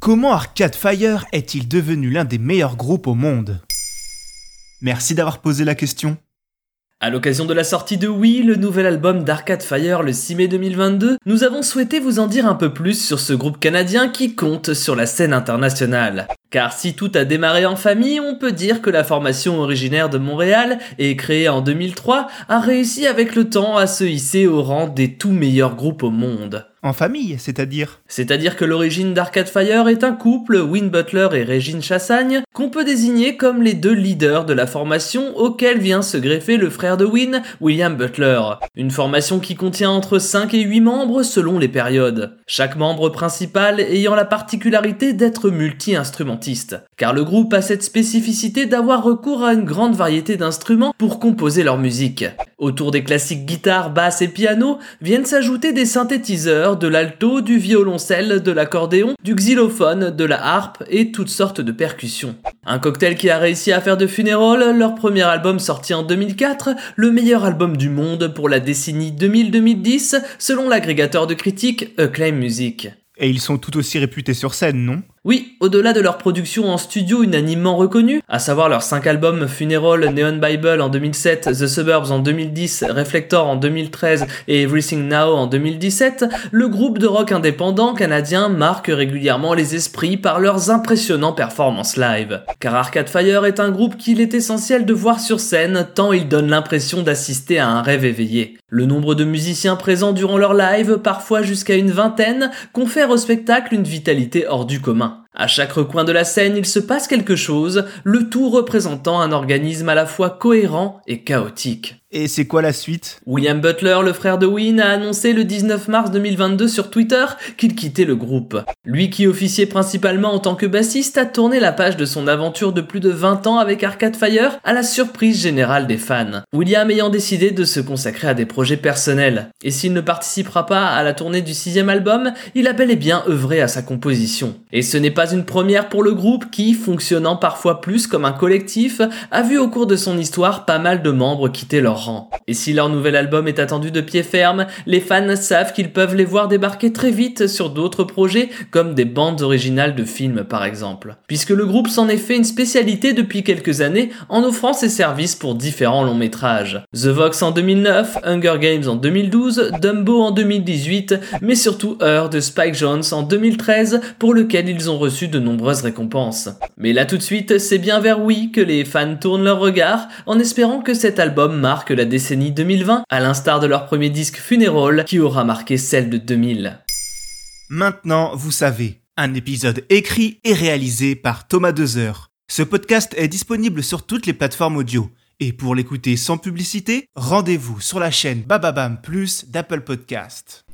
Comment Arcade Fire est-il devenu l'un des meilleurs groupes au monde? Merci d'avoir posé la question. À l'occasion de la sortie de Wii, le nouvel album d'Arcade Fire le 6 mai 2022, nous avons souhaité vous en dire un peu plus sur ce groupe canadien qui compte sur la scène internationale. Car si tout a démarré en famille, on peut dire que la formation originaire de Montréal et créée en 2003 a réussi avec le temps à se hisser au rang des tout meilleurs groupes au monde. En famille, c'est-à-dire? C'est-à-dire que l'origine d'Arcade Fire est un couple, Win Butler et Régine Chassagne, qu'on peut désigner comme les deux leaders de la formation auquel vient se greffer le frère de Win, William Butler. Une formation qui contient entre 5 et 8 membres selon les périodes. Chaque membre principal ayant la particularité d'être Car le groupe a cette spécificité d'avoir recours à une grande variété d'instruments pour composer leur musique. Autour des classiques guitare, basse et piano viennent s'ajouter des synthétiseurs, de l'alto, du violoncelle, de l'accordéon, du xylophone, de la harpe et toutes sortes de percussions. Un cocktail qui a réussi à faire de Funeral leur premier album sorti en 2004, le meilleur album du monde pour la décennie 2000-2010 selon l'agrégateur de critiques Acclaim Music. Et ils sont tout aussi réputés sur scène, non? Oui, au-delà de leur production en studio unanimement reconnue, à savoir leurs 5 albums Funeral, Neon Bible en 2007, The Suburbs en 2010, Reflector en 2013 et Everything Now en 2017, le groupe de rock indépendant canadien marque régulièrement les esprits par leurs impressionnants performances live. Car Arcade Fire est un groupe qu'il est essentiel de voir sur scène tant il donne l'impression d'assister à un rêve éveillé. Le nombre de musiciens présents durant leur live, parfois jusqu'à une vingtaine, confère au spectacle une vitalité hors du commun. Enfin, à chaque recoin de la scène, il se passe quelque chose, le tout représentant un organisme à la fois cohérent et chaotique. Et c'est quoi la suite? William Butler, le frère de Win, a annoncé le 19 mars 2022 sur Twitter qu'il quittait le groupe. Lui qui officiait principalement en tant que bassiste a tourné la page de son aventure de plus de 20 ans avec Arcade Fire à la surprise générale des fans. William ayant décidé de se consacrer à des projets personnels. Et s'il ne participera pas à la tournée du sixième album, il a bel et bien œuvré à sa composition. Et ce n'est pas une première pour le groupe qui, fonctionnant parfois plus comme un collectif, a vu au cours de son histoire pas mal de membres quitter leur et si leur nouvel album est attendu de pied ferme, les fans savent qu'ils peuvent les voir débarquer très vite sur d'autres projets, comme des bandes originales de films par exemple. Puisque le groupe s'en est fait une spécialité depuis quelques années en offrant ses services pour différents longs métrages. The Vox en 2009, Hunger Games en 2012, Dumbo en 2018, mais surtout Heure de Spike Jones en 2013, pour lequel ils ont reçu de nombreuses récompenses. Mais là tout de suite, c'est bien vers oui que les fans tournent leur regard, en espérant que cet album marque la décennie 2020, à l'instar de leur premier disque Funeral qui aura marqué celle de 2000. Maintenant, vous savez, un épisode écrit et réalisé par Thomas Dezer. Ce podcast est disponible sur toutes les plateformes audio. Et pour l'écouter sans publicité, rendez-vous sur la chaîne Bababam Plus d'Apple Podcast.